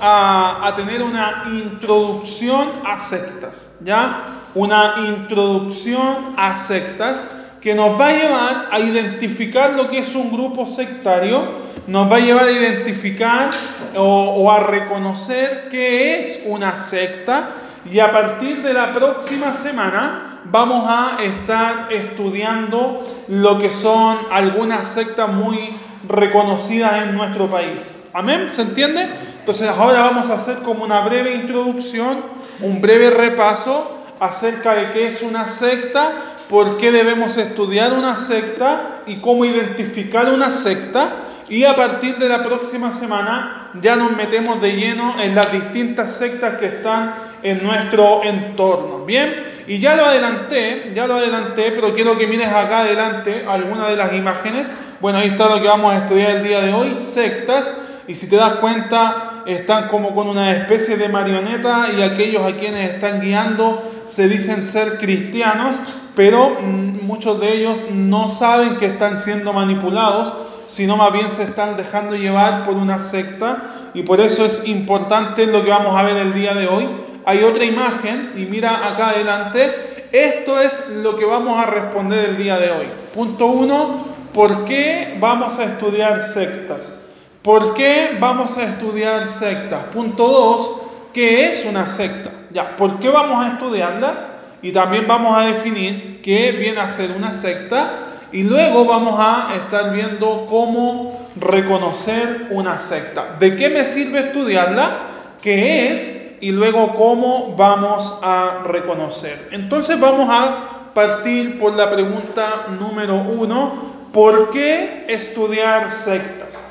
a, tener una introducción a sectas, ¿ya? Una introducción a sectas que nos va a llevar a identificar lo que es un grupo sectario, nos va a llevar a identificar o, a reconocer qué es una secta y a partir de la próxima semana vamos a estar estudiando lo que son algunas sectas muy reconocidas en nuestro país. ¿Amén? ¿Se entiende? Entonces ahora vamos a hacer como una breve introducción, un breve repaso acerca de qué es una secta por qué debemos estudiar una secta y cómo identificar una secta. Y a partir de la próxima semana ya nos metemos de lleno en las distintas sectas que están en nuestro entorno. Bien, y ya lo adelanté, ya lo adelanté, pero quiero que mires acá adelante algunas de las imágenes. Bueno, ahí está lo que vamos a estudiar el día de hoy, sectas. Y si te das cuenta, están como con una especie de marioneta y aquellos a quienes están guiando se dicen ser cristianos, pero mm, muchos de ellos no saben que están siendo manipulados, sino más bien se están dejando llevar por una secta y por eso es importante lo que vamos a ver el día de hoy. Hay otra imagen y mira acá adelante, esto es lo que vamos a responder el día de hoy. Punto uno, ¿por qué vamos a estudiar sectas? ¿Por qué vamos a estudiar sectas? Punto dos, ¿qué es una secta? Ya, ¿por qué vamos a estudiarla? y también vamos a definir qué viene a ser una secta y luego vamos a estar viendo cómo reconocer una secta. ¿De qué me sirve estudiarla? ¿Qué es? Y luego cómo vamos a reconocer. Entonces vamos a partir por la pregunta número uno. ¿Por qué estudiar sectas?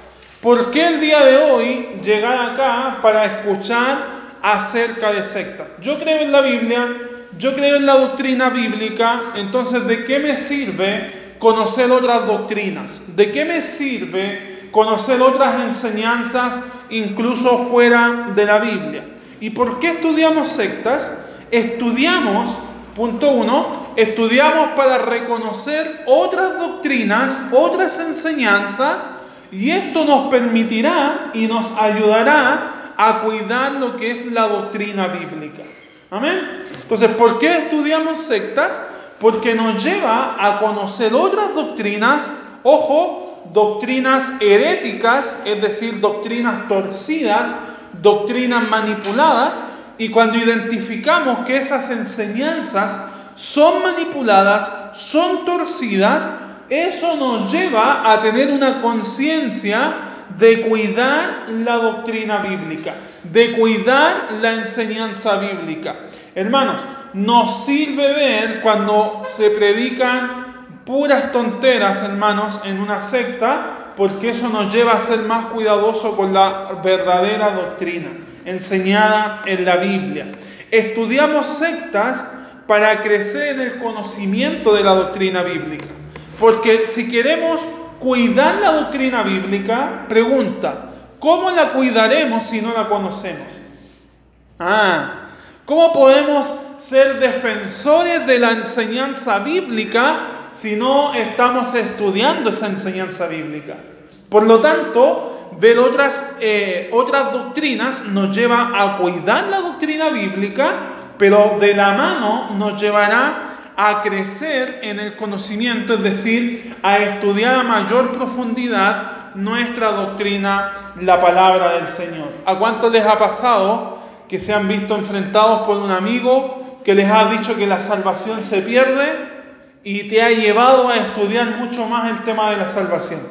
¿Por qué el día de hoy llegar acá para escuchar acerca de sectas? Yo creo en la Biblia yo creo en la doctrina bíblica, entonces ¿de qué me sirve conocer otras doctrinas? ¿De qué me sirve conocer otras enseñanzas incluso fuera de la Biblia? ¿Y por qué estudiamos sectas? Estudiamos, punto uno, estudiamos para reconocer otras doctrinas, otras enseñanzas, y esto nos permitirá y nos ayudará a cuidar lo que es la doctrina bíblica. Amén. Entonces, ¿por qué estudiamos sectas? Porque nos lleva a conocer otras doctrinas, ojo, doctrinas heréticas, es decir, doctrinas torcidas, doctrinas manipuladas, y cuando identificamos que esas enseñanzas son manipuladas, son torcidas, eso nos lleva a tener una conciencia de cuidar la doctrina bíblica, de cuidar la enseñanza bíblica. Hermanos, nos sirve ver cuando se predican puras tonteras, hermanos, en una secta, porque eso nos lleva a ser más cuidadosos con la verdadera doctrina enseñada en la Biblia. Estudiamos sectas para crecer en el conocimiento de la doctrina bíblica. Porque si queremos cuidar la doctrina bíblica, pregunta, ¿cómo la cuidaremos si no la conocemos? Ah, ¿cómo podemos ser defensores de la enseñanza bíblica si no estamos estudiando esa enseñanza bíblica? Por lo tanto, ver otras, eh, otras doctrinas nos lleva a cuidar la doctrina bíblica, pero de la mano nos llevará a crecer en el conocimiento, es decir, a estudiar a mayor profundidad nuestra doctrina, la palabra del Señor. ¿A cuántos les ha pasado que se han visto enfrentados por un amigo que les ha dicho que la salvación se pierde y te ha llevado a estudiar mucho más el tema de la salvación?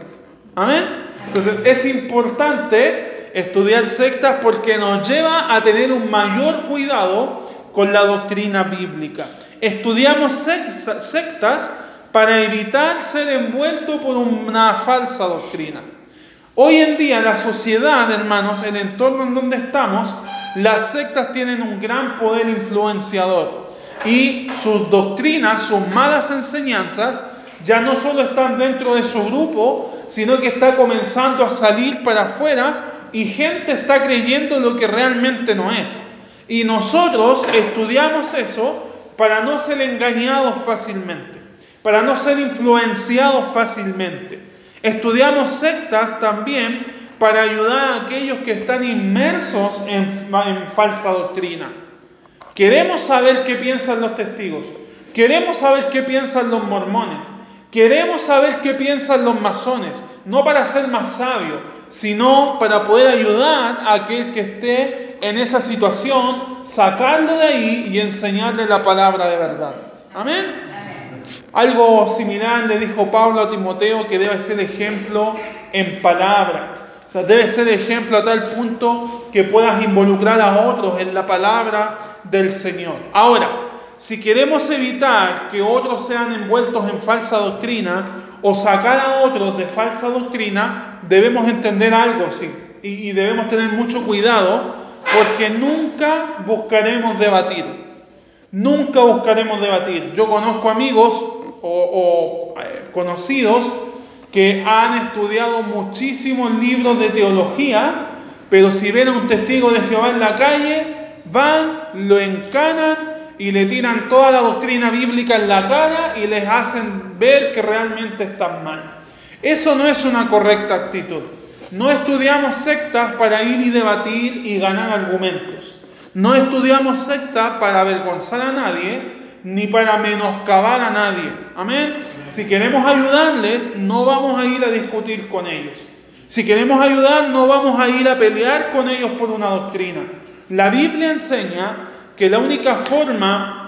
Amén. Entonces es importante estudiar sectas porque nos lleva a tener un mayor cuidado con la doctrina bíblica. Estudiamos sectas para evitar ser envuelto por una falsa doctrina. Hoy en día la sociedad, hermanos, el entorno en donde estamos, las sectas tienen un gran poder influenciador y sus doctrinas, sus malas enseñanzas, ya no solo están dentro de su grupo, sino que está comenzando a salir para afuera y gente está creyendo lo que realmente no es. Y nosotros estudiamos eso para no ser engañados fácilmente, para no ser influenciados fácilmente. Estudiamos sectas también para ayudar a aquellos que están inmersos en, en falsa doctrina. Queremos saber qué piensan los testigos. Queremos saber qué piensan los mormones. Queremos saber qué piensan los masones. No para ser más sabios, sino para poder ayudar a aquel que esté en esa situación, sacarlo de ahí y enseñarle la palabra de verdad. Amén. Algo similar le dijo Pablo a Timoteo que debe ser ejemplo en palabra. O sea, debe ser ejemplo a tal punto que puedas involucrar a otros en la palabra del Señor. Ahora, si queremos evitar que otros sean envueltos en falsa doctrina o sacar a otros de falsa doctrina, debemos entender algo, sí, y, debemos tener mucho cuidado porque nunca buscaremos debatir. Nunca buscaremos debatir. Yo conozco amigos o, eh, conocidos que han estudiado muchísimos libros de teología, pero si ven a un testigo de Jehová en la calle, van, lo encanan y le tiran toda la doctrina bíblica en la cara y les hacen ver que realmente están mal. Eso no es una correcta actitud. No estudiamos sectas para ir y debatir y ganar argumentos. No estudiamos sectas para avergonzar a nadie, ni para menoscabar a nadie. Amén. Si queremos ayudarles, no vamos a ir a discutir con ellos. Si queremos ayudar, no vamos a ir a pelear con ellos por una doctrina. La Biblia enseña que la única forma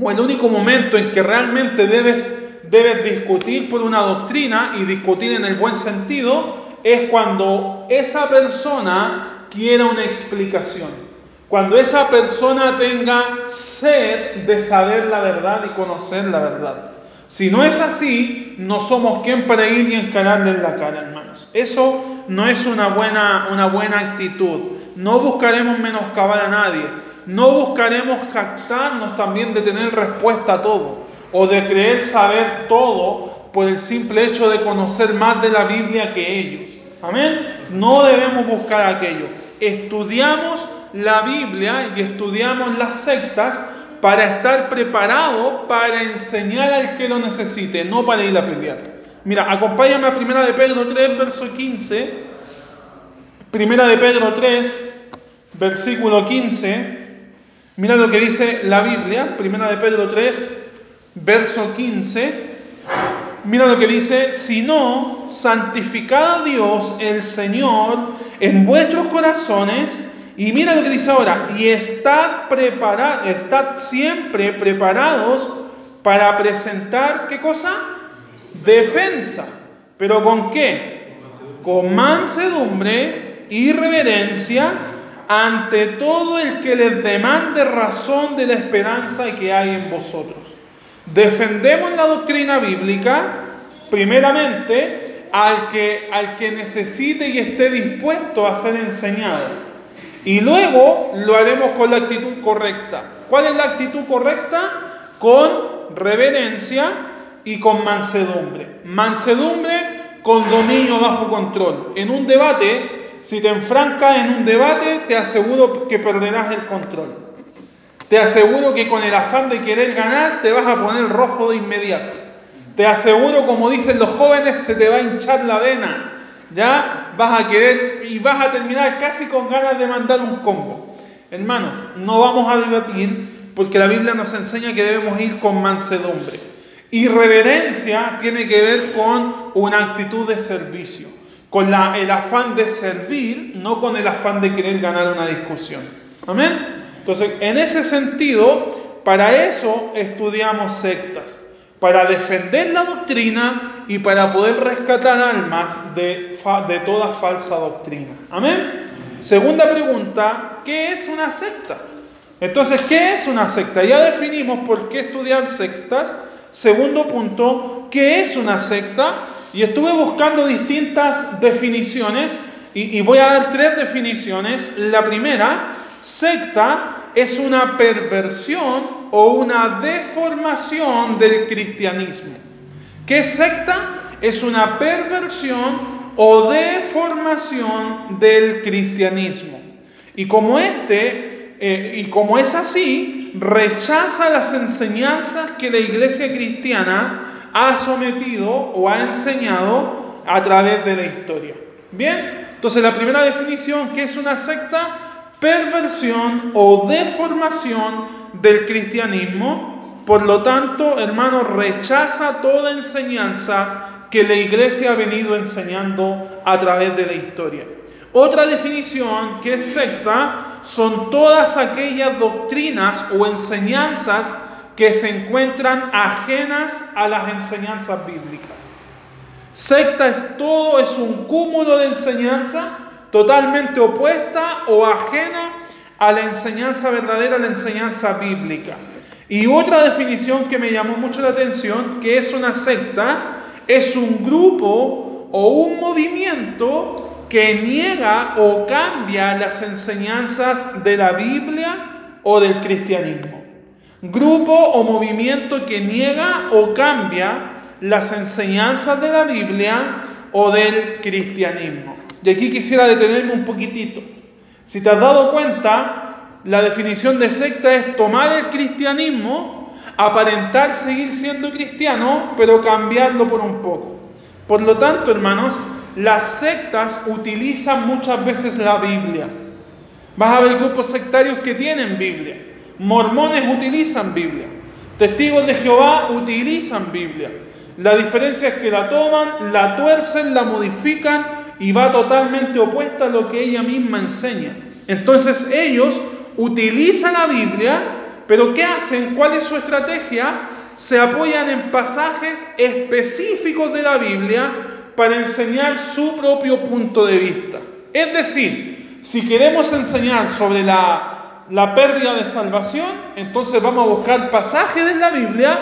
o el único momento en que realmente debes, debes discutir por una doctrina y discutir en el buen sentido es cuando esa persona quiera una explicación. Cuando esa persona tenga sed de saber la verdad y conocer la verdad. Si no es así, no somos quien para ir y encararle en la cara, hermanos. Eso no es una buena, una buena actitud. No buscaremos menoscabar a nadie. No buscaremos captarnos también de tener respuesta a todo o de creer saber todo por el simple hecho de conocer más de la Biblia que ellos. Amén. No debemos buscar aquello. Estudiamos la Biblia y estudiamos las sectas para estar preparado para enseñar al que lo necesite, no para ir a pelear. Mira, acompáñame a Primera de Pedro 3, verso 15. Primera de Pedro 3, versículo 15. Mira lo que dice la Biblia, Primera de Pedro 3, verso 15. Mira lo que dice, si no, santificad a Dios el Señor en vuestros corazones y mira lo que dice ahora, y estad preparados, estad siempre preparados para presentar, ¿qué cosa? Defensa. ¿Pero con qué? Con mansedumbre y reverencia ante todo el que les demande razón de la esperanza que hay en vosotros. Defendemos la doctrina bíblica, primeramente, al que, al que necesite y esté dispuesto a ser enseñado. Y luego lo haremos con la actitud correcta. ¿Cuál es la actitud correcta? Con reverencia y con mansedumbre. Mansedumbre con dominio bajo control. En un debate, si te enfrancas en un debate, te aseguro que perderás el control. Te aseguro que con el afán de querer ganar te vas a poner rojo de inmediato. Te aseguro, como dicen los jóvenes, se te va a hinchar la vena ya vas a querer y vas a terminar casi con ganas de mandar un combo. Hermanos, no vamos a debatir porque la Biblia nos enseña que debemos ir con mansedumbre. Y reverencia tiene que ver con una actitud de servicio, con el afán de servir, no con el afán de querer ganar una discusión. Amén. Entonces, en ese sentido, para eso estudiamos sectas para defender la doctrina y para poder rescatar almas de, de toda falsa doctrina. Amén. Segunda pregunta, ¿qué es una secta? Entonces, ¿qué es una secta? Ya definimos por qué estudiar sectas. Segundo punto, ¿qué es una secta? Y estuve buscando distintas definiciones y, voy a dar tres definiciones. La primera, secta es una perversión o una deformación del cristianismo. ¿Qué secta? Es una perversión o deformación del cristianismo. Y como este, eh, y como es así, rechaza las enseñanzas que la iglesia cristiana ha sometido o ha enseñado a través de la historia. Bien, Entonces la primera definición, ¿qué es una secta? Perversión o deformación del cristianismo. Por lo tanto, hermano, rechaza toda enseñanza que la iglesia ha venido enseñando a través de la historia. Otra definición que es secta son todas aquellas doctrinas o enseñanzas que se encuentran ajenas a las enseñanzas bíblicas. Secta es todo, es un cúmulo de enseñanza totalmente opuesta o ajena a la enseñanza verdadera, la enseñanza bíblica. Y otra definición que me llamó mucho la atención, que es una secta, es un grupo o un movimiento que niega o cambia las enseñanzas de la Biblia o del cristianismo. Grupo o movimiento que niega o cambia las enseñanzas de la Biblia o del cristianismo. Y aquí quisiera detenerme un poquitito. Si te has dado cuenta, la definición de secta es tomar el cristianismo, aparentar seguir siendo cristiano, pero cambiarlo por un poco. Por lo tanto, hermanos, las sectas utilizan muchas veces la Biblia. Vas a ver grupos sectarios que tienen Biblia. Mormones utilizan Biblia. Testigos de Jehová utilizan Biblia. La diferencia es que la toman, la tuercen, la modifican y va totalmente opuesta a lo que ella misma enseña. Entonces ellos utilizan la Biblia, pero ¿qué hacen? ¿Cuál es su estrategia? Se apoyan en pasajes específicos de la Biblia para enseñar su propio punto de vista. Es decir, si queremos enseñar sobre la, la pérdida de salvación, entonces vamos a buscar pasajes de la Biblia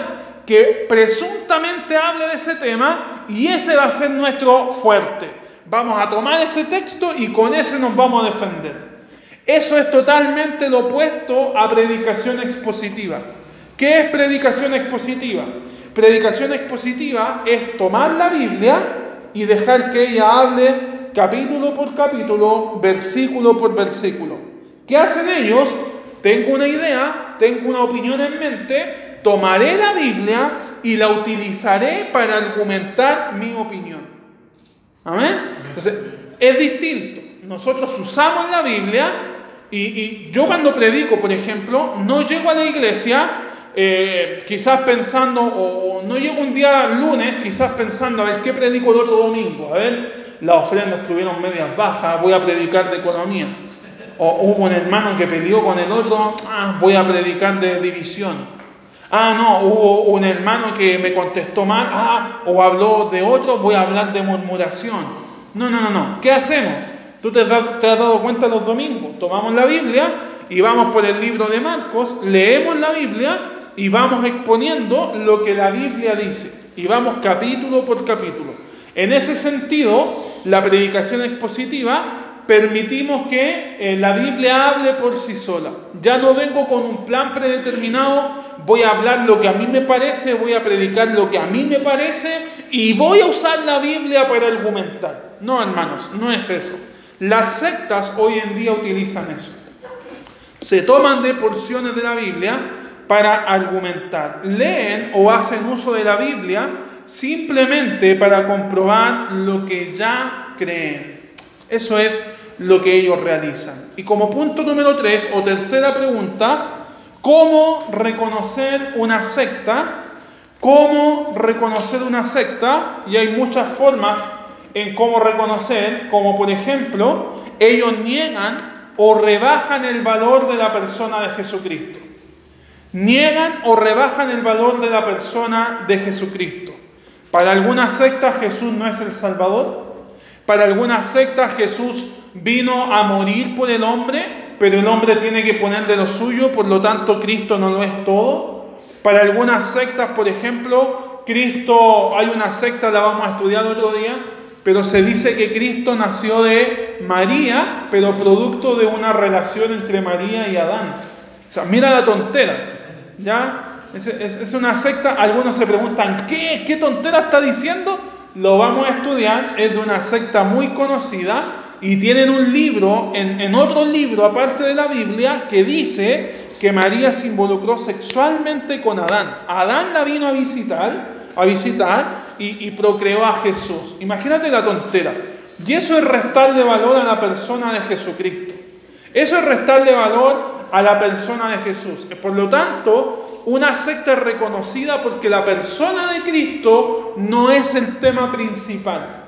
que presuntamente hable de ese tema y ese va a ser nuestro fuerte. Vamos a tomar ese texto y con ese nos vamos a defender. Eso es totalmente lo opuesto a predicación expositiva. ¿Qué es predicación expositiva? Predicación expositiva es tomar la Biblia y dejar que ella hable capítulo por capítulo, versículo por versículo. ¿Qué hacen ellos? Tengo una idea, tengo una opinión en mente, tomaré la Biblia y la utilizaré para argumentar mi opinión. Amén. Entonces, es distinto. Nosotros usamos la Biblia y, yo cuando predico, por ejemplo, no llego a la iglesia eh, quizás pensando, o, no llego un día lunes, quizás pensando, a ver, ¿qué predico el otro domingo? A ver, las ofrendas estuvieron medias bajas, voy a predicar de economía. O hubo un hermano que peleó con el otro, ah, voy a predicar de división. Ah, no, hubo un hermano que me contestó mal, ah, o habló de otro, voy a hablar de murmuración. No, no, no, no. ¿Qué hacemos? Tú te, has dado cuenta los domingos, tomamos la Biblia y vamos por el libro de Marcos, leemos la Biblia y vamos exponiendo lo que la Biblia dice. Y vamos capítulo por capítulo. En ese sentido, la predicación expositiva permitimos que eh, la Biblia hable por sí sola. Ya no vengo con un plan predeterminado, voy a hablar lo que a mí me parece, voy a predicar lo que a mí me parece y voy a usar la Biblia para argumentar. No, hermanos, no es eso. Las sectas hoy en día utilizan eso. Se toman de porciones de la Biblia para argumentar. Leen o hacen uso de la Biblia simplemente para comprobar lo que ya creen. Eso es lo que ellos realizan. Y como punto número tres o tercera pregunta, ¿cómo reconocer una secta? ¿Cómo reconocer una secta? Y hay muchas formas en cómo reconocer, como por ejemplo, ellos niegan o rebajan el valor de la persona de Jesucristo. Niegan o rebajan el valor de la persona de Jesucristo. Para algunas sectas Jesús no es el Salvador. Para algunas sectas Jesús vino a morir por el hombre, pero el hombre tiene que poner de lo suyo, por lo tanto Cristo no lo es todo. Para algunas sectas, por ejemplo, Cristo, hay una secta, la vamos a estudiar otro día, pero se dice que Cristo nació de María, pero producto de una relación entre María y Adán. O sea, mira la tontera, ¿ya? Es, es una secta, algunos se preguntan, ¿qué? ¿Qué tontera está diciendo? Lo vamos a estudiar, es de una secta muy conocida y tienen un libro, en, otro libro aparte de la Biblia, que dice que María se involucró sexualmente con Adán. Adán la vino a visitar, a visitar y, y procreó a Jesús. Imagínate la tontera. Y eso es restarle valor a la persona de Jesucristo. Eso es restarle valor a la persona de Jesús. Por lo tanto, una secta reconocida porque la persona de Cristo no es el tema principal.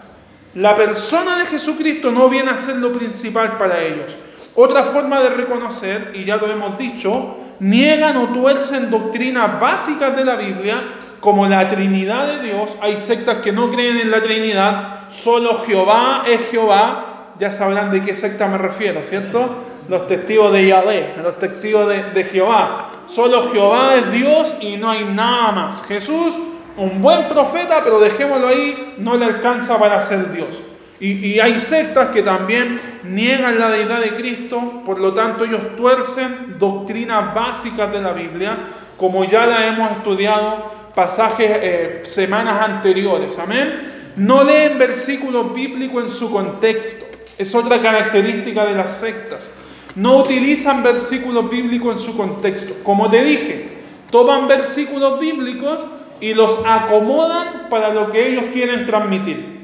La persona de Jesucristo no viene a ser lo principal para ellos. Otra forma de reconocer, y ya lo hemos dicho, niegan o tuercen doctrinas básicas de la Biblia, como la Trinidad de Dios. Hay sectas que no creen en la Trinidad, solo Jehová es Jehová. Ya sabrán de qué secta me refiero, ¿cierto? Los testigos de Yahvé, los testigos de Jehová. Solo Jehová es Dios y no hay nada más. Jesús, un buen profeta, pero dejémoslo ahí, no le alcanza para ser Dios. Y, hay sectas que también niegan la deidad de Cristo, por lo tanto ellos tuercen doctrinas básicas de la Biblia, como ya la hemos estudiado pasajes eh, semanas anteriores. Amén. No leen versículos bíblicos en su contexto. Es otra característica de las sectas. No utilizan versículos bíblicos en su contexto. Como te dije, toman versículos bíblicos y los acomodan para lo que ellos quieren transmitir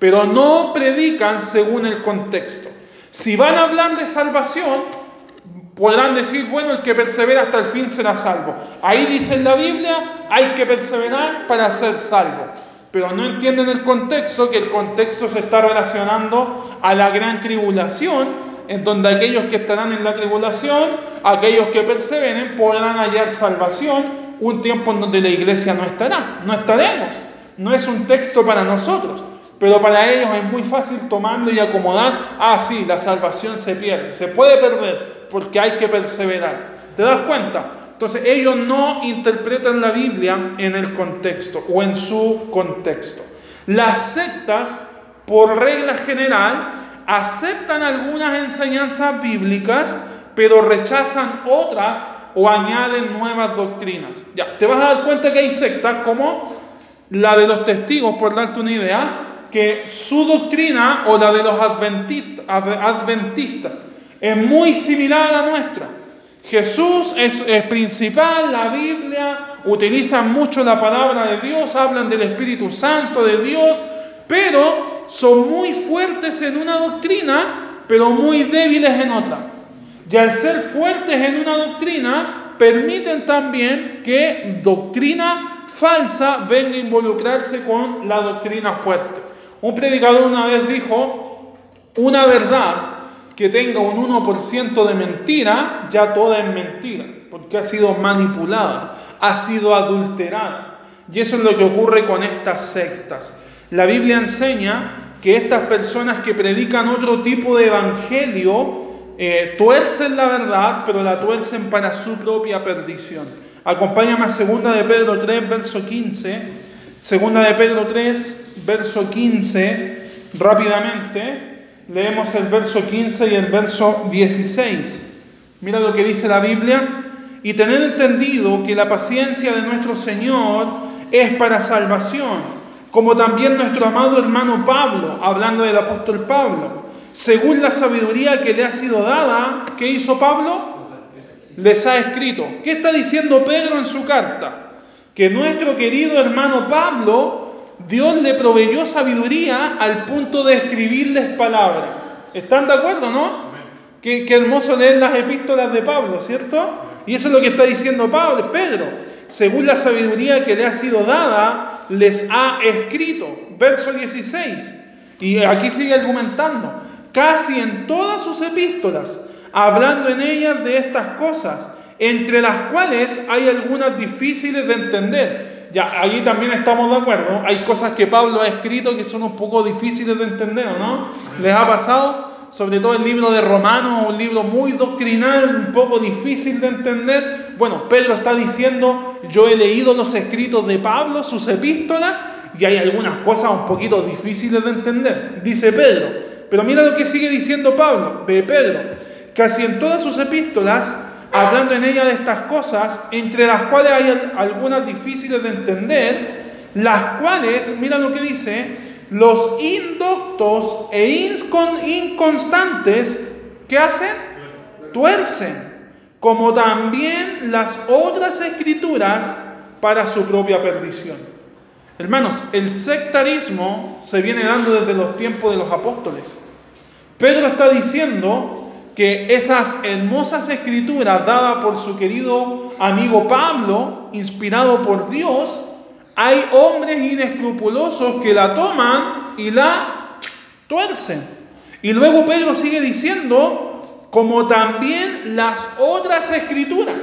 pero no predican según el contexto. Si van a hablar de salvación, podrán decir, bueno, el que persevera hasta el fin será salvo. Ahí dice en la Biblia, hay que perseverar para ser salvo. Pero no entienden el contexto, que el contexto se está relacionando a la gran tribulación, en donde aquellos que estarán en la tribulación, aquellos que perseveren, podrán hallar salvación, un tiempo en donde la iglesia no estará, no estaremos. No es un texto para nosotros. Pero para ellos es muy fácil tomarlo y acomodar, ah, sí, la salvación se pierde, se puede perder porque hay que perseverar. ¿Te das cuenta? Entonces ellos no interpretan la Biblia en el contexto o en su contexto. Las sectas, por regla general, aceptan algunas enseñanzas bíblicas, pero rechazan otras o añaden nuevas doctrinas. Ya, te vas a dar cuenta que hay sectas como la de los testigos, por darte una idea, que su doctrina o la de los adventistas es muy similar a la nuestra. Jesús es, principal, la Biblia, utilizan mucho la palabra de Dios, hablan del Espíritu Santo de Dios, pero son muy fuertes en una doctrina, pero muy débiles en otra. Y al ser fuertes en una doctrina, permiten también que doctrina falsa venga a involucrarse con la doctrina fuerte. Un predicador una vez dijo, una verdad que tenga un 1% de mentira, ya toda es mentira, porque ha sido manipulada, ha sido adulterada. Y eso es lo que ocurre con estas sectas. La Biblia enseña que estas personas que predican otro tipo de evangelio eh, tuercen la verdad, pero la tuercen para su propia perdición. Acompáñame a 2 de Pedro 3, verso 15. Segunda de Pedro 3, verso 15, rápidamente, leemos el verso 15 y el verso 16. Mira lo que dice la Biblia. Y tener entendido que la paciencia de nuestro Señor es para salvación, como también nuestro amado hermano Pablo, hablando del apóstol Pablo, según la sabiduría que le ha sido dada, ¿qué hizo Pablo? Les ha escrito. ¿Qué está diciendo Pedro en su carta? Que nuestro querido hermano Pablo Dios le proveyó sabiduría al punto de escribirles palabras. ¿Están de acuerdo, no? Qué, hermoso leer las epístolas de Pablo, ¿cierto? Y eso es lo que está diciendo Pablo, Pedro. Según la sabiduría que le ha sido dada, les ha escrito. Verso 16. Y aquí sigue argumentando. Casi en todas sus epístolas, hablando en ellas de estas cosas, entre las cuales hay algunas difíciles de entender ya, allí también estamos de acuerdo. Hay cosas que Pablo ha escrito que son un poco difíciles de entender, ¿no? ¿Les ha pasado? Sobre todo el libro de Romanos, un libro muy doctrinal, un poco difícil de entender. Bueno, Pedro está diciendo, yo he leído los escritos de Pablo, sus epístolas, y hay algunas cosas un poquito difíciles de entender, dice Pedro. Pero mira lo que sigue diciendo Pablo, ve Pedro. Casi en todas sus epístolas hablando en ella de estas cosas, entre las cuales hay algunas difíciles de entender, las cuales, mira lo que dice, los indoctos e inconstantes, ¿qué hacen? Tuercen, como también las otras escrituras para su propia perdición. Hermanos, el sectarismo se viene dando desde los tiempos de los apóstoles. Pedro está diciendo que esas hermosas escrituras dadas por su querido amigo Pablo, inspirado por Dios, hay hombres inescrupulosos que la toman y la tuercen. Y luego Pedro sigue diciendo, como también las otras escrituras.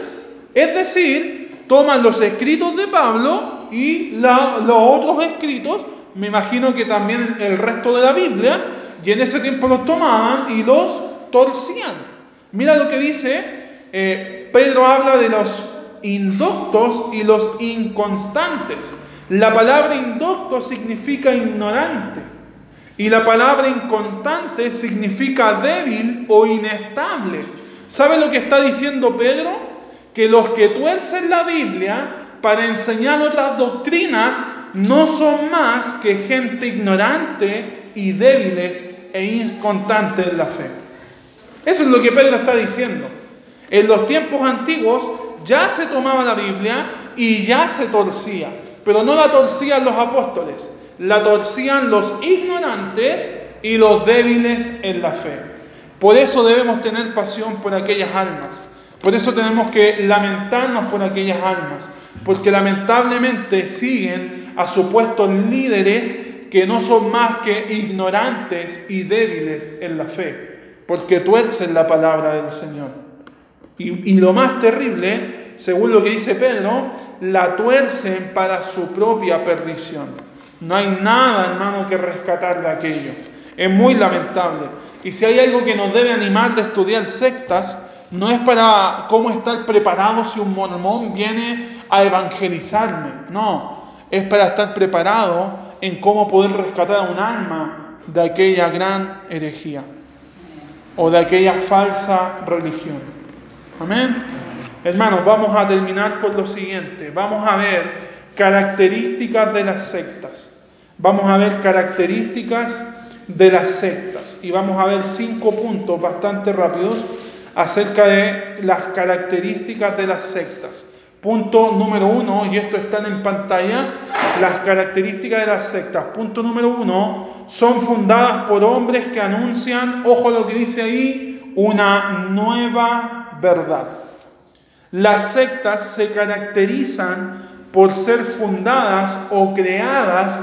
Es decir, toman los escritos de Pablo y los otros escritos, me imagino que también el resto de la Biblia, y en ese tiempo los tomaban y los torcían. Mira lo que dice, eh, Pedro habla de los indoctos y los inconstantes. La palabra indocto significa ignorante y la palabra inconstante significa débil o inestable. ¿Sabe lo que está diciendo Pedro? Que los que tuercen la Biblia para enseñar otras doctrinas no son más que gente ignorante y débiles e inconstantes en la fe. Eso es lo que Pedro está diciendo. En los tiempos antiguos ya se tomaba la Biblia y ya se torcía, pero no la torcían los apóstoles, la torcían los ignorantes y los débiles en la fe. Por eso debemos tener pasión por aquellas almas. Por eso tenemos que lamentarnos por aquellas almas, porque lamentablemente siguen a supuestos líderes que no son más que ignorantes y débiles en la fe, porque tuercen la palabra del Señor. Y, lo más terrible, según lo que dice Pedro, la tuercen para su propia perdición. No hay nada, hermano, que rescatar de aquello. Es muy lamentable. Y si hay algo que nos debe animar de estudiar sectas, no es para cómo estar preparado si un mormón viene a evangelizarme. No, es para estar preparado en cómo poder rescatar a un alma de aquella gran herejía o de aquella falsa religión. Amén. Hermanos, vamos a terminar con lo siguiente. Vamos a ver características de las sectas. Vamos a ver características de las sectas. Y vamos a ver cinco puntos bastante rápidos acerca de las características de las sectas. Punto número uno, y esto está en pantalla, las características de las sectas. Punto número uno, son fundadas por hombres que anuncian, ojo lo que dice ahí, una nueva verdad. Las sectas se caracterizan por ser fundadas o creadas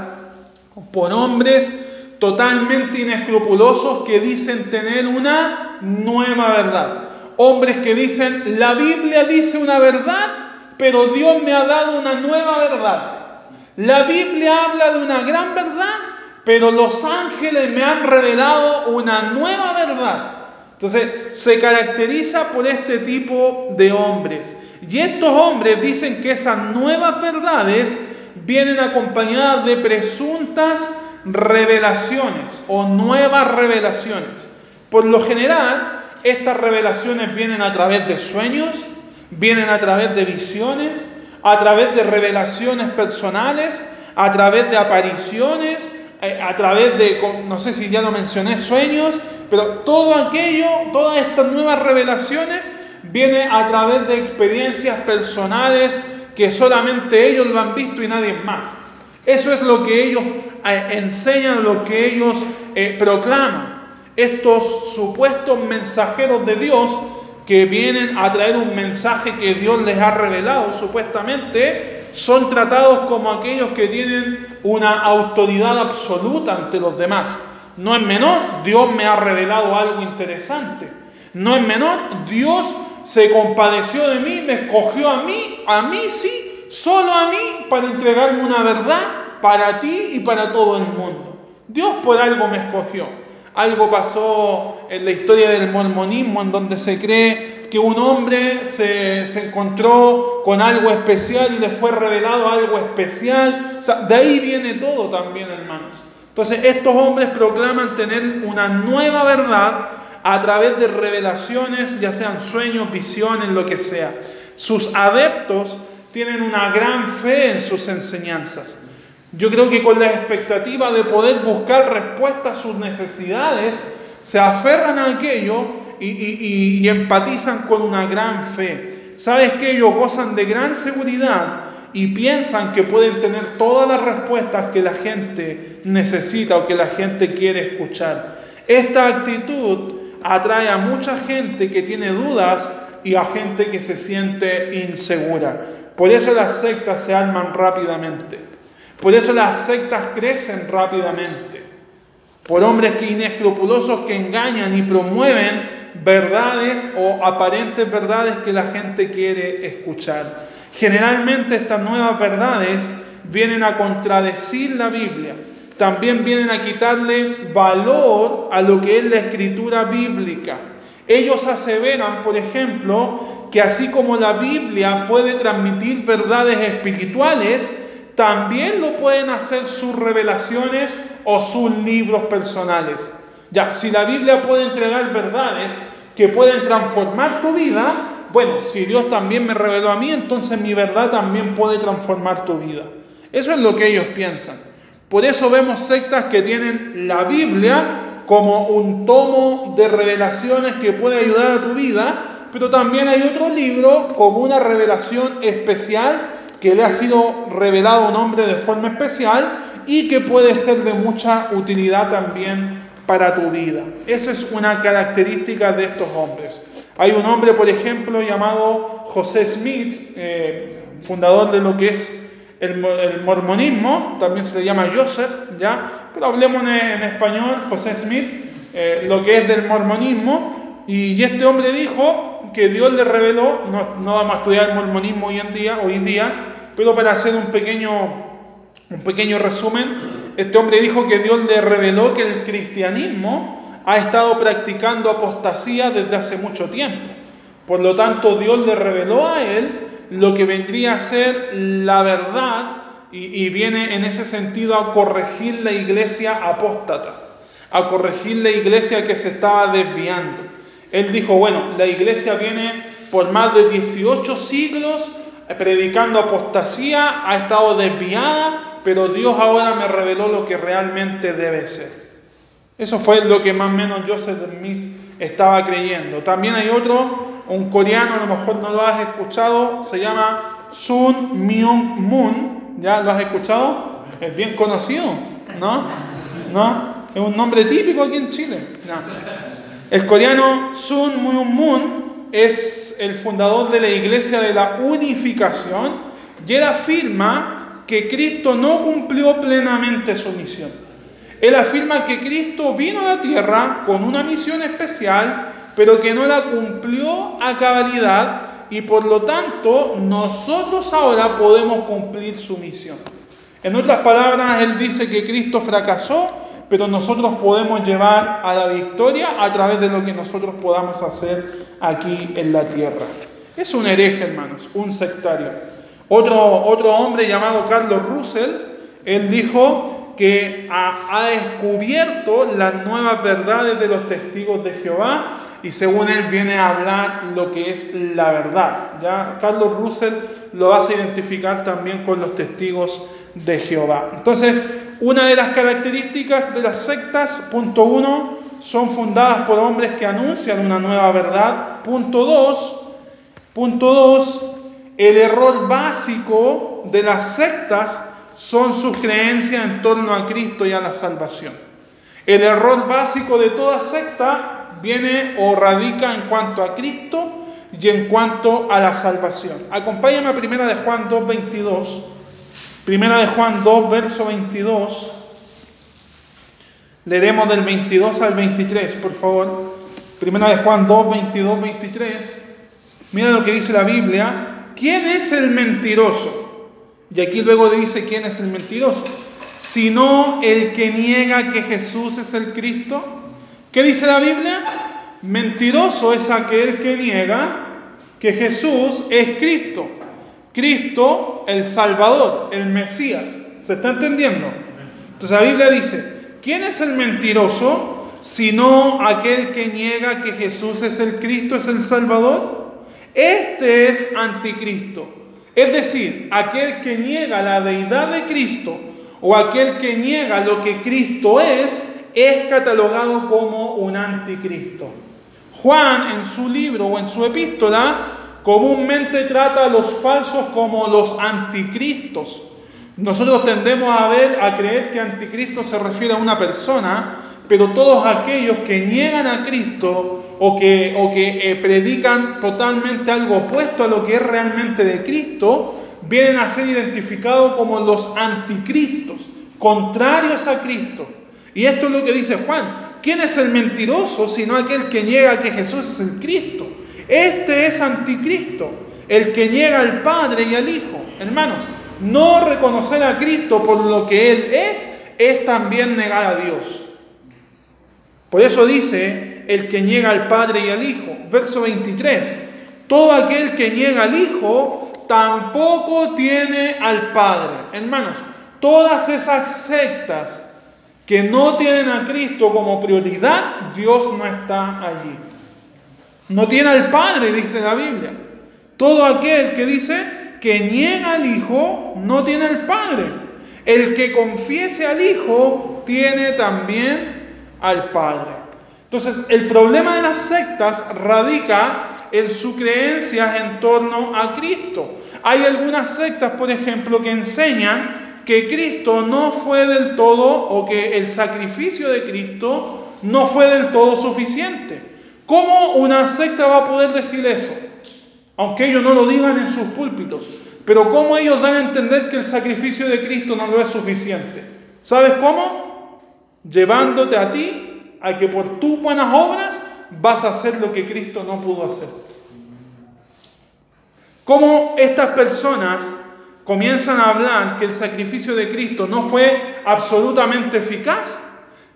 por hombres totalmente inescrupulosos que dicen tener una nueva verdad. Hombres que dicen, la Biblia dice una verdad pero Dios me ha dado una nueva verdad. La Biblia habla de una gran verdad, pero los ángeles me han revelado una nueva verdad. Entonces, se caracteriza por este tipo de hombres. Y estos hombres dicen que esas nuevas verdades vienen acompañadas de presuntas revelaciones o nuevas revelaciones. Por lo general, estas revelaciones vienen a través de sueños, Vienen a través de visiones, a través de revelaciones personales, a través de apariciones, eh, a través de, no sé si ya lo mencioné, sueños, pero todo aquello, todas estas nuevas revelaciones vienen a través de experiencias personales que solamente ellos lo han visto y nadie más. Eso es lo que ellos eh, enseñan, lo que ellos eh, proclaman. Estos supuestos mensajeros de Dios que vienen a traer un mensaje que Dios les ha revelado supuestamente, son tratados como aquellos que tienen una autoridad absoluta ante los demás. No es menor, Dios me ha revelado algo interesante. No es menor, Dios se compadeció de mí, me escogió a mí, a mí sí, solo a mí, para entregarme una verdad para ti y para todo el mundo. Dios por algo me escogió. Algo pasó en la historia del mormonismo en donde se cree que un hombre se, encontró con algo especial y le fue revelado algo especial. de ahí viene todo también, hermanos. Entonces estos hombres proclaman tener una nueva verdad a través de revelaciones, ya sean sueños, visiones, lo que sea. Sus adeptos tienen una gran fe en sus enseñanzas. Yo creo que con la expectativa de poder buscar respuestas a sus necesidades, se aferran a aquello y, empatizan con una gran fe. ¿Sabes que Ellos gozan de gran seguridad y piensan que pueden tener todas las respuestas que la gente necesita o que la gente quiere escuchar. Esta actitud atrae a mucha gente que tiene dudas y a gente que se siente insegura. Por eso las sectas se arman rápidamente. Por eso las sectas crecen rápidamente. Por hombres que inescrupulosos que engañan y promueven verdades o aparentes verdades que la gente quiere escuchar. Generalmente estas nuevas verdades vienen a contradecir la Biblia. También vienen a quitarle valor a lo que es la escritura bíblica. Ellos aseveran, por ejemplo, que así como la Biblia puede transmitir verdades espirituales, también lo pueden hacer sus revelaciones o sus libros personales. Ya, si la Biblia puede entregar verdades que pueden transformar tu vida, bueno, si Dios también me reveló a mí, entonces mi verdad también puede transformar tu vida. Eso es lo que ellos piensan. Por eso vemos sectas que tienen la Biblia como un tomo de revelaciones que puede ayudar a tu vida, pero también hay otro libro como una revelación especial que le ha sido revelado a un hombre de forma especial y que puede ser de mucha utilidad también para tu vida. Esa es una característica de estos hombres. Hay un hombre, por ejemplo, llamado José Smith, eh, fundador de lo que es el, mormonismo, también se le llama Joseph, ¿ya? Pero hablemos en, español, José Smith, eh, lo que es del mormonismo, y, este hombre dijo que Dios le reveló, no, no vamos a estudiar el mormonismo hoy en día, hoy día, pero para hacer un pequeño, un pequeño resumen, este hombre dijo que Dios le reveló que el cristianismo ha estado practicando apostasía desde hace mucho tiempo. Por lo tanto, Dios le reveló a él lo que vendría a ser la verdad y, viene en ese sentido a corregir la iglesia apóstata, a corregir la iglesia que se estaba desviando. Él dijo, bueno, la iglesia viene por más de 18 siglos predicando apostasía, ha estado desviada, pero Dios ahora me reveló lo que realmente debe ser. Eso fue lo que más o menos Joseph Smith estaba creyendo. También hay otro, un coreano, a lo mejor no lo has escuchado, se llama Sun Myung Moon. ¿Ya lo has escuchado? Es bien conocido, ¿no? ¿No? Es un nombre típico aquí en Chile. El coreano Sun Myung Moon es el fundador de la Iglesia de la Unificación y él afirma que Cristo no cumplió plenamente su misión. Él afirma que Cristo vino a la tierra con una misión especial, pero que no la cumplió a cabalidad y por lo tanto nosotros ahora podemos cumplir su misión. En otras palabras, él dice que Cristo fracasó, pero nosotros podemos llevar a la victoria a través de lo que nosotros podamos hacer aquí en la tierra. Es un hereje, hermanos, un sectario. Otro, otro hombre llamado Carlos Russell, él dijo que ha, descubierto las nuevas verdades de los testigos de Jehová y según él viene a hablar lo que es la verdad. Ya Carlos Russell lo a identificar también con los testigos de Jehová. Entonces, una de las características de las sectas, punto uno, son fundadas por hombres que anuncian una nueva verdad. Punto 2. Punto 2. El error básico de las sectas son sus creencias en torno a Cristo y a la salvación. El error básico de toda secta viene o radica en cuanto a Cristo y en cuanto a la salvación. Acompáñame a primera de Juan 2.22. Primera de Juan 2, verso 22. Leeremos del 22 al 23, por favor. Primera de Juan 2, 22, 23. Mira lo que dice la Biblia. ¿Quién es el mentiroso? Y aquí luego dice quién es el mentiroso. Sino el que niega que Jesús es el Cristo. ¿Qué dice la Biblia? Mentiroso es aquel que niega que Jesús es Cristo. Cristo, el Salvador, el Mesías. ¿Se está entendiendo? Entonces la Biblia dice, ¿Quién es el mentiroso? Sino aquel que niega que Jesús es el Cristo, es el Salvador. Este es anticristo. Es decir, aquel que niega la deidad de Cristo o aquel que niega lo que Cristo es, es catalogado como un anticristo. Juan en su libro o en su epístola comúnmente trata a los falsos como los anticristos. Nosotros tendemos a ver, a creer que anticristo se refiere a una persona, pero todos aquellos que niegan a Cristo o que, o que eh, predican totalmente algo opuesto a lo que es realmente de Cristo, vienen a ser identificados como los anticristos, contrarios a Cristo. Y esto es lo que dice Juan. ¿Quién es el mentiroso sino aquel que niega que Jesús es el Cristo? Este es anticristo, el que niega al Padre y al Hijo. Hermanos, no reconocer a Cristo por lo que Él es es también negar a Dios. Por eso dice el que niega al Padre y al Hijo. Verso 23. Todo aquel que niega al Hijo tampoco tiene al Padre. Hermanos, todas esas sectas que no tienen a Cristo como prioridad, Dios no está allí. No tiene al Padre, dice la Biblia. Todo aquel que dice que niega al Hijo no tiene al Padre. El que confiese al Hijo tiene también al Padre. Entonces, el problema de las sectas radica en su creencia en torno a Cristo. Hay algunas sectas, por ejemplo, que enseñan que Cristo no fue del todo o que el sacrificio de Cristo no fue del todo suficiente. ¿Cómo una secta va a poder decir eso? Aunque ellos no lo digan en sus púlpitos. Pero ¿cómo ellos dan a entender que el sacrificio de Cristo no lo es suficiente? ¿Sabes cómo? Llevándote a ti a que por tus buenas obras vas a hacer lo que Cristo no pudo hacer. ¿Cómo estas personas comienzan a hablar que el sacrificio de Cristo no fue absolutamente eficaz?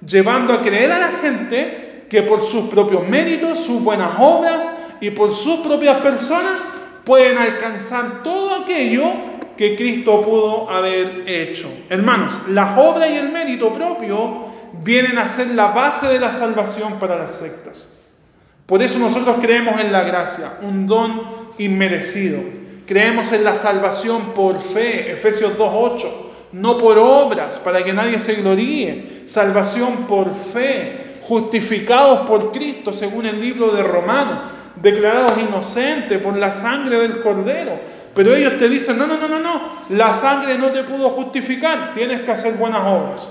Llevando a creer a la gente que por sus propios méritos, sus buenas obras y por sus propias personas pueden alcanzar todo aquello que Cristo pudo haber hecho. Hermanos, las obras y el mérito propio vienen a ser la base de la salvación para las sectas. Por eso nosotros creemos en la gracia, un don inmerecido. Creemos en la salvación por fe, Efesios 2.8, no por obras, para que nadie se gloríe. Salvación por fe, justificados por Cristo, según el libro de Romanos declarados inocentes por la sangre del cordero. Pero ellos te dicen, no, no, no, no, no, la sangre no te pudo justificar, tienes que hacer buenas obras.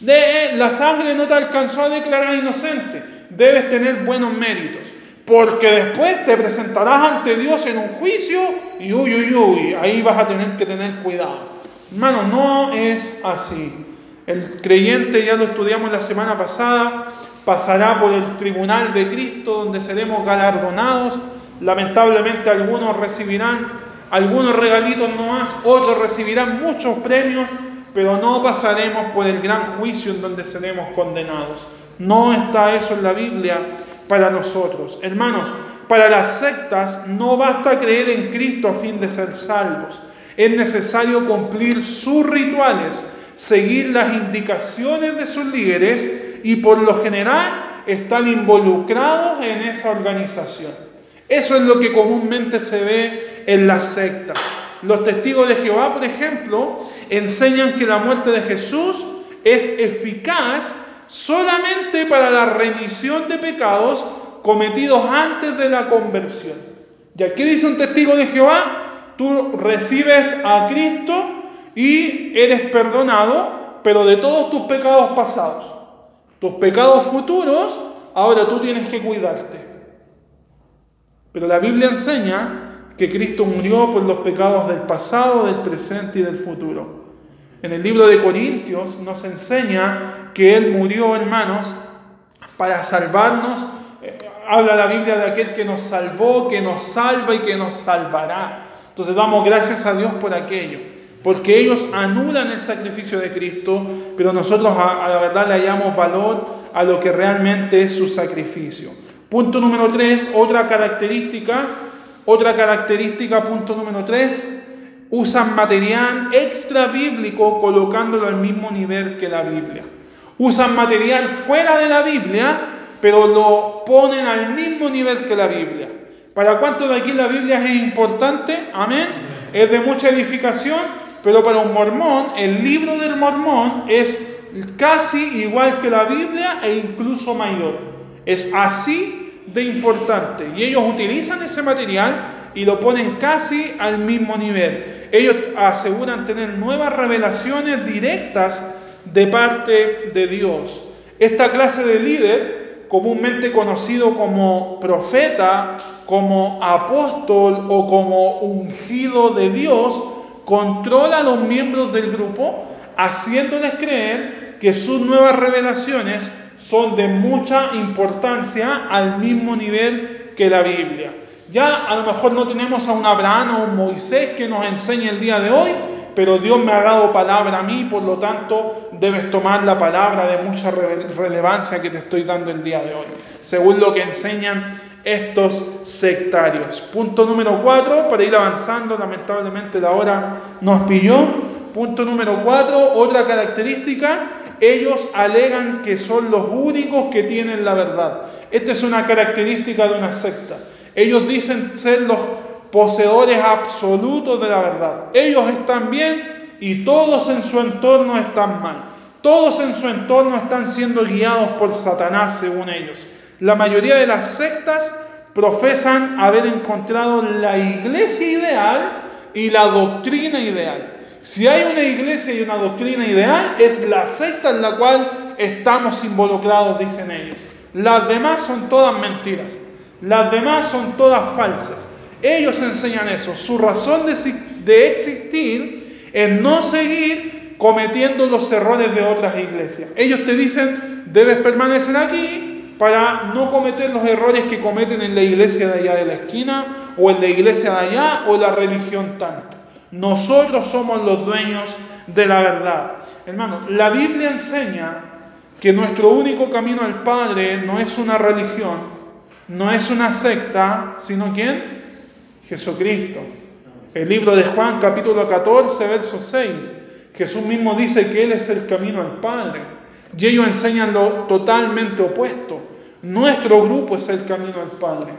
De, la sangre no te alcanzó a declarar inocente, debes tener buenos méritos. Porque después te presentarás ante Dios en un juicio y uy, uy, uy, ahí vas a tener que tener cuidado. Hermano, no es así. El creyente, ya lo estudiamos la semana pasada, pasará por el tribunal de Cristo donde seremos galardonados. Lamentablemente algunos recibirán algunos regalitos no más, otros recibirán muchos premios, pero no pasaremos por el gran juicio en donde seremos condenados. No está eso en la Biblia para nosotros. Hermanos, para las sectas no basta creer en Cristo a fin de ser salvos. Es necesario cumplir sus rituales, seguir las indicaciones de sus líderes y por lo general están involucrados en esa organización. Eso es lo que comúnmente se ve en las sectas. Los testigos de Jehová, por ejemplo, enseñan que la muerte de Jesús es eficaz solamente para la remisión de pecados cometidos antes de la conversión. ¿Y aquí dice un testigo de Jehová? Tú recibes a Cristo y eres perdonado, pero de todos tus pecados pasados. Tus pecados futuros, ahora tú tienes que cuidarte. Pero la Biblia enseña que Cristo murió por los pecados del pasado, del presente y del futuro. En el libro de Corintios nos enseña que Él murió, hermanos, para salvarnos. Eh, habla la Biblia de aquel que nos salvó, que nos salva y que nos salvará. Entonces damos gracias a Dios por aquello porque ellos anulan el sacrificio de Cristo, pero nosotros a, la verdad le hallamos valor a lo que realmente es su sacrificio. Punto número tres, otra característica, otra característica, punto número tres, usan material extra bíblico colocándolo al mismo nivel que la Biblia. Usan material fuera de la Biblia, pero lo ponen al mismo nivel que la Biblia. ¿Para cuántos de aquí la Biblia es importante? Amén. Es de mucha edificación pero para un mormón, el libro del mormón es casi igual que la Biblia e incluso mayor. Es así de importante. Y ellos utilizan ese material y lo ponen casi al mismo nivel. Ellos aseguran tener nuevas revelaciones directas de parte de Dios. Esta clase de líder, comúnmente conocido como profeta, como apóstol o como ungido de Dios, controla a los miembros del grupo, haciéndoles creer que sus nuevas revelaciones son de mucha importancia al mismo nivel que la Biblia. Ya a lo mejor no tenemos a un Abraham o un Moisés que nos enseñe el día de hoy, pero Dios me ha dado palabra a mí, por lo tanto debes tomar la palabra de mucha relevancia que te estoy dando el día de hoy, según lo que enseñan estos sectarios. Punto número cuatro, para ir avanzando, lamentablemente la hora nos pilló. Punto número cuatro, otra característica, ellos alegan que son los únicos que tienen la verdad. Esta es una característica de una secta. Ellos dicen ser los poseedores absolutos de la verdad. Ellos están bien y todos en su entorno están mal. Todos en su entorno están siendo guiados por Satanás, según ellos. La mayoría de las sectas profesan haber encontrado la iglesia ideal y la doctrina ideal. Si hay una iglesia y una doctrina ideal, es la secta en la cual estamos involucrados, dicen ellos. Las demás son todas mentiras. Las demás son todas falsas. Ellos enseñan eso. Su razón de, existir es no seguir cometiendo los errores de otras iglesias. Ellos te dicen, debes permanecer aquí para no cometer los errores que cometen en la iglesia de allá de la esquina o en la iglesia de allá o la religión tanto. Nosotros somos los dueños de la verdad. Hermano, la Biblia enseña que nuestro único camino al Padre no es una religión, no es una secta, sino quién? Jesucristo. El libro de Juan capítulo 14, verso 6. Jesús mismo dice que Él es el camino al Padre. Y ellos enseñan lo totalmente opuesto. Nuestro grupo es el camino al Padre.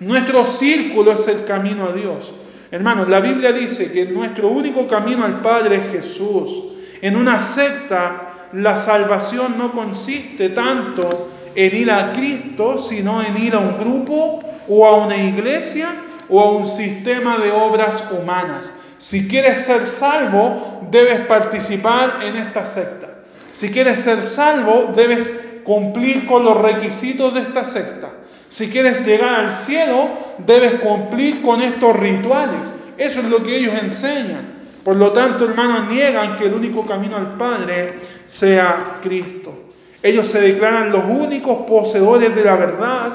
Nuestro círculo es el camino a Dios. Hermanos, la Biblia dice que nuestro único camino al Padre es Jesús. En una secta, la salvación no consiste tanto en ir a Cristo, sino en ir a un grupo o a una iglesia o a un sistema de obras humanas. Si quieres ser salvo, debes participar en esta secta. Si quieres ser salvo, debes cumplir con los requisitos de esta secta. Si quieres llegar al cielo, debes cumplir con estos rituales. Eso es lo que ellos enseñan. Por lo tanto, hermanos, niegan que el único camino al Padre sea Cristo. Ellos se declaran los únicos poseedores de la verdad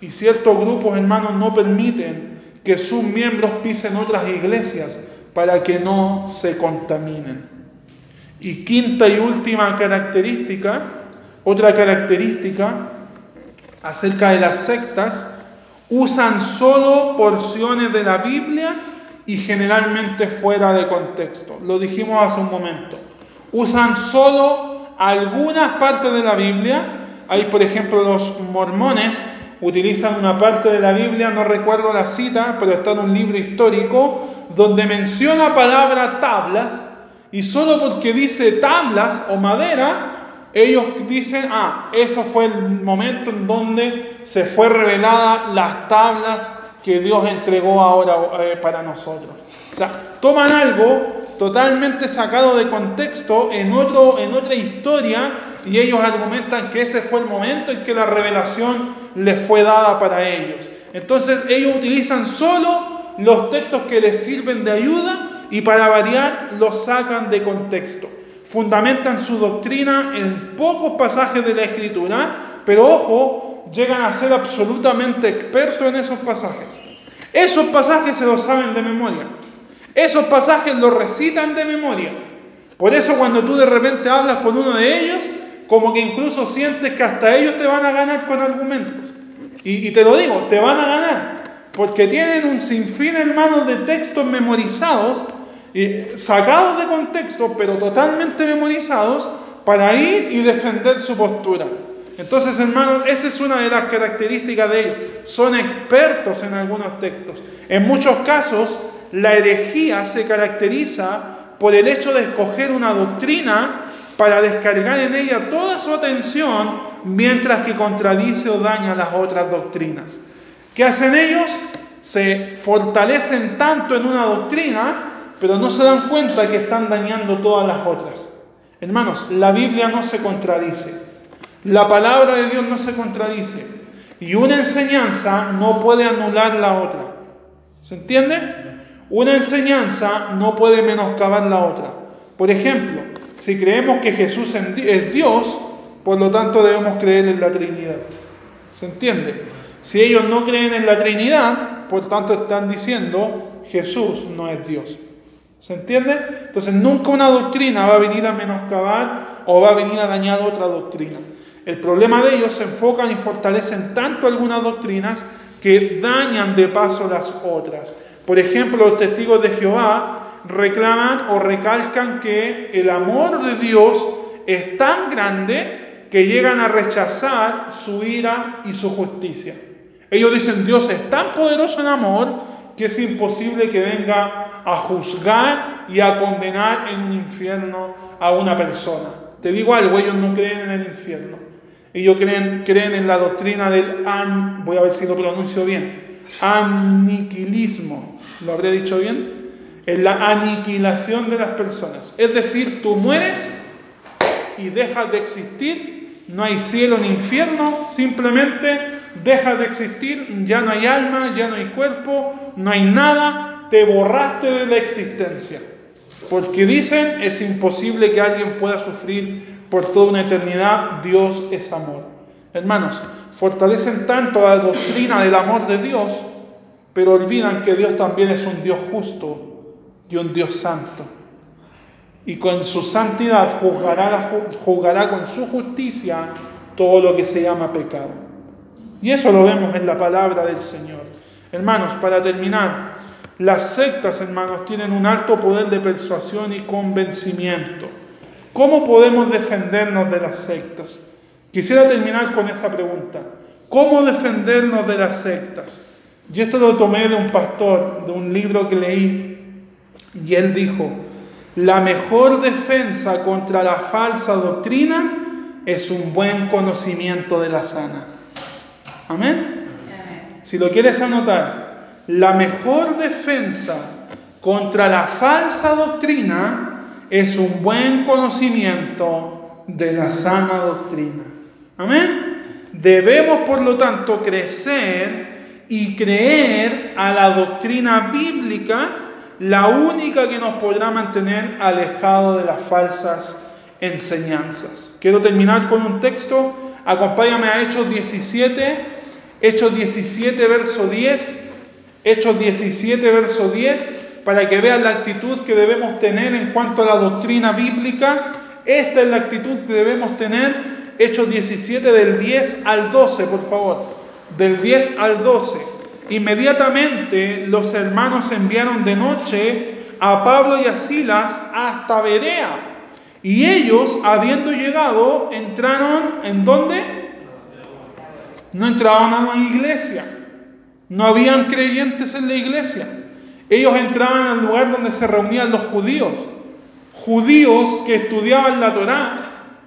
y ciertos grupos, hermanos, no permiten que sus miembros pisen otras iglesias para que no se contaminen. Y quinta y última característica, otra característica acerca de las sectas, usan solo porciones de la Biblia y generalmente fuera de contexto. Lo dijimos hace un momento. Usan solo algunas partes de la Biblia, hay por ejemplo los mormones, utilizan una parte de la Biblia, no recuerdo la cita, pero está en un libro histórico, donde menciona palabra tablas, y solo porque dice tablas o madera, ellos dicen, ah, eso fue el momento en donde se fue revelada las tablas que Dios entregó ahora eh, para nosotros. O sea, toman algo totalmente sacado de contexto en, otro, en otra historia y ellos argumentan que ese fue el momento en que la revelación les fue dada para ellos. Entonces ellos utilizan solo los textos que les sirven de ayuda y para variar los sacan de contexto. Fundamentan su doctrina en pocos pasajes de la escritura, pero ojo, llegan a ser absolutamente expertos en esos pasajes. Esos pasajes se los saben de memoria. Esos pasajes los recitan de memoria. Por eso cuando tú de repente hablas con uno de ellos, como que incluso sientes que hasta ellos te van a ganar con argumentos. Y, te lo digo, te van a ganar. Porque tienen un sinfín, hermanos, de textos memorizados, sacados de contexto, pero totalmente memorizados, para ir y defender su postura. Entonces, hermanos, esa es una de las características de ellos. Son expertos en algunos textos. En muchos casos, la herejía se caracteriza por el hecho de escoger una doctrina para descargar en ella toda su atención mientras que contradice o daña las otras doctrinas. ¿Qué hacen ellos? se fortalecen tanto en una doctrina, pero no se dan cuenta que están dañando todas las otras. Hermanos, la Biblia no se contradice. La palabra de Dios no se contradice. Y una enseñanza no puede anular la otra. ¿Se entiende? Una enseñanza no puede menoscabar la otra. Por ejemplo, si creemos que Jesús es Dios, por lo tanto debemos creer en la Trinidad. ¿Se entiende? Si ellos no creen en la Trinidad, por tanto están diciendo Jesús no es Dios. ¿Se entiende? Entonces nunca una doctrina va a venir a menoscabar o va a venir a dañar otra doctrina. El problema de ellos se enfocan y fortalecen tanto algunas doctrinas que dañan de paso las otras. Por ejemplo, los testigos de Jehová reclaman o recalcan que el amor de Dios es tan grande que llegan a rechazar su ira y su justicia. Ellos dicen, Dios es tan poderoso en amor que es imposible que venga a juzgar y a condenar en un infierno a una persona. Te digo algo, ellos no creen en el infierno. Ellos creen, creen en la doctrina del, an, voy a ver si lo pronuncio bien, aniquilismo. ¿Lo habré dicho bien? En la aniquilación de las personas. Es decir, tú mueres y dejas de existir, no hay cielo ni infierno, simplemente dejas de existir, ya no hay alma, ya no hay cuerpo, no hay nada, te borraste de la existencia. Porque dicen, es imposible que alguien pueda sufrir por toda una eternidad, Dios es amor. Hermanos, fortalecen tanto la doctrina del amor de Dios, pero olvidan que Dios también es un Dios justo y un Dios santo. Y con su santidad juzgará, juzgará con su justicia todo lo que se llama pecado. Y eso lo vemos en la palabra del Señor. Hermanos, para terminar, las sectas, hermanos, tienen un alto poder de persuasión y convencimiento. ¿Cómo podemos defendernos de las sectas? Quisiera terminar con esa pregunta. ¿Cómo defendernos de las sectas? Y esto lo tomé de un pastor, de un libro que leí, y él dijo, la mejor defensa contra la falsa doctrina es un buen conocimiento de la sana. Amén. Si lo quieres anotar, la mejor defensa contra la falsa doctrina es un buen conocimiento de la sana doctrina. Amén. Debemos, por lo tanto, crecer y creer a la doctrina bíblica, la única que nos podrá mantener alejado de las falsas enseñanzas. Quiero terminar con un texto. Acompáñame a Hechos 17, Hechos 17, verso 10. Hechos 17, verso 10, para que vean la actitud que debemos tener en cuanto a la doctrina bíblica. Esta es la actitud que debemos tener Hechos 17 del 10 al 12, por favor. Del 10 al 12. Inmediatamente los hermanos enviaron de noche a Pablo y a Silas hasta Berea. Y ellos, habiendo llegado, entraron en dónde? No entraban a una iglesia. No habían creyentes en la iglesia. Ellos entraban al lugar donde se reunían los judíos. Judíos que estudiaban la Torá,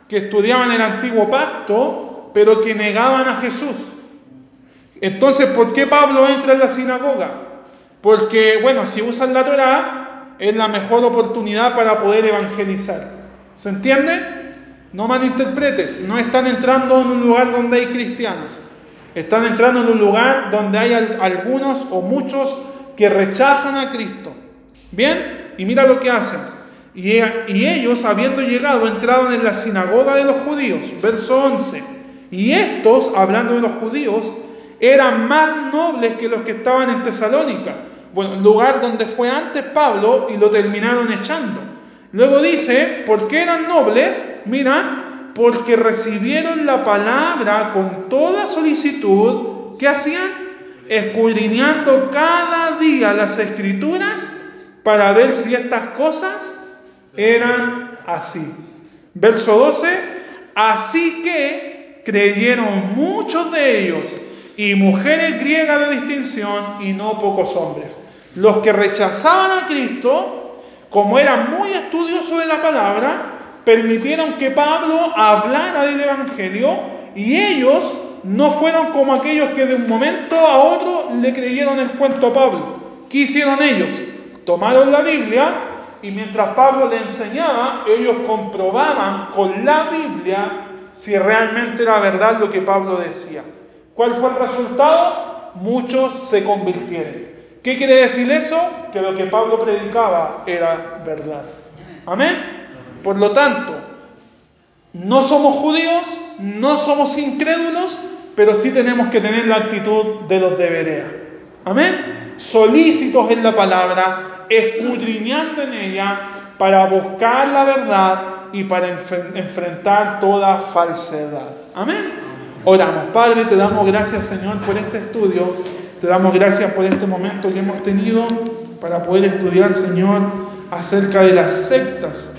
que estudiaban el antiguo pacto, pero que negaban a Jesús. Entonces, ¿por qué Pablo entra en la sinagoga? Porque, bueno, si usan la Torah, es la mejor oportunidad para poder evangelizar. ¿Se entiende? No malinterpretes, no están entrando en un lugar donde hay cristianos. Están entrando en un lugar donde hay algunos o muchos que rechazan a Cristo. ¿Bien? Y mira lo que hacen y, ellos, habiendo llegado, entraron en la sinagoga de los judíos. Verso 11. Y estos, hablando de los judíos, eran más nobles que los que estaban en Tesalónica. Bueno, lugar donde fue antes Pablo y lo terminaron echando. Luego dice, ¿por qué eran nobles? Mira, porque recibieron la palabra con toda solicitud. ¿Qué hacían? Escudriñando cada día las escrituras para ver si estas cosas eran así. Verso 12, así que creyeron muchos de ellos y mujeres griegas de distinción y no pocos hombres. Los que rechazaban a Cristo, como eran muy estudiosos de la palabra, permitieron que Pablo hablara del Evangelio y ellos no fueron como aquellos que de un momento a otro le creyeron el cuento a Pablo. ¿Qué hicieron ellos? Tomaron la Biblia y mientras Pablo le enseñaba, ellos comprobaban con la Biblia si realmente era verdad lo que Pablo decía. ¿Cuál fue el resultado? Muchos se convirtieron. ¿Qué quiere decir eso? Que lo que Pablo predicaba era verdad. Amén. Por lo tanto, no somos judíos, no somos incrédulos, pero sí tenemos que tener la actitud de los de Berea. Amén. Solícitos en la palabra, escudriñando en ella para buscar la verdad y para enfrentar toda falsedad. Amén. Oramos, Padre, te damos gracias, Señor, por este estudio. Te damos gracias por este momento que hemos tenido para poder estudiar, Señor, acerca de las sectas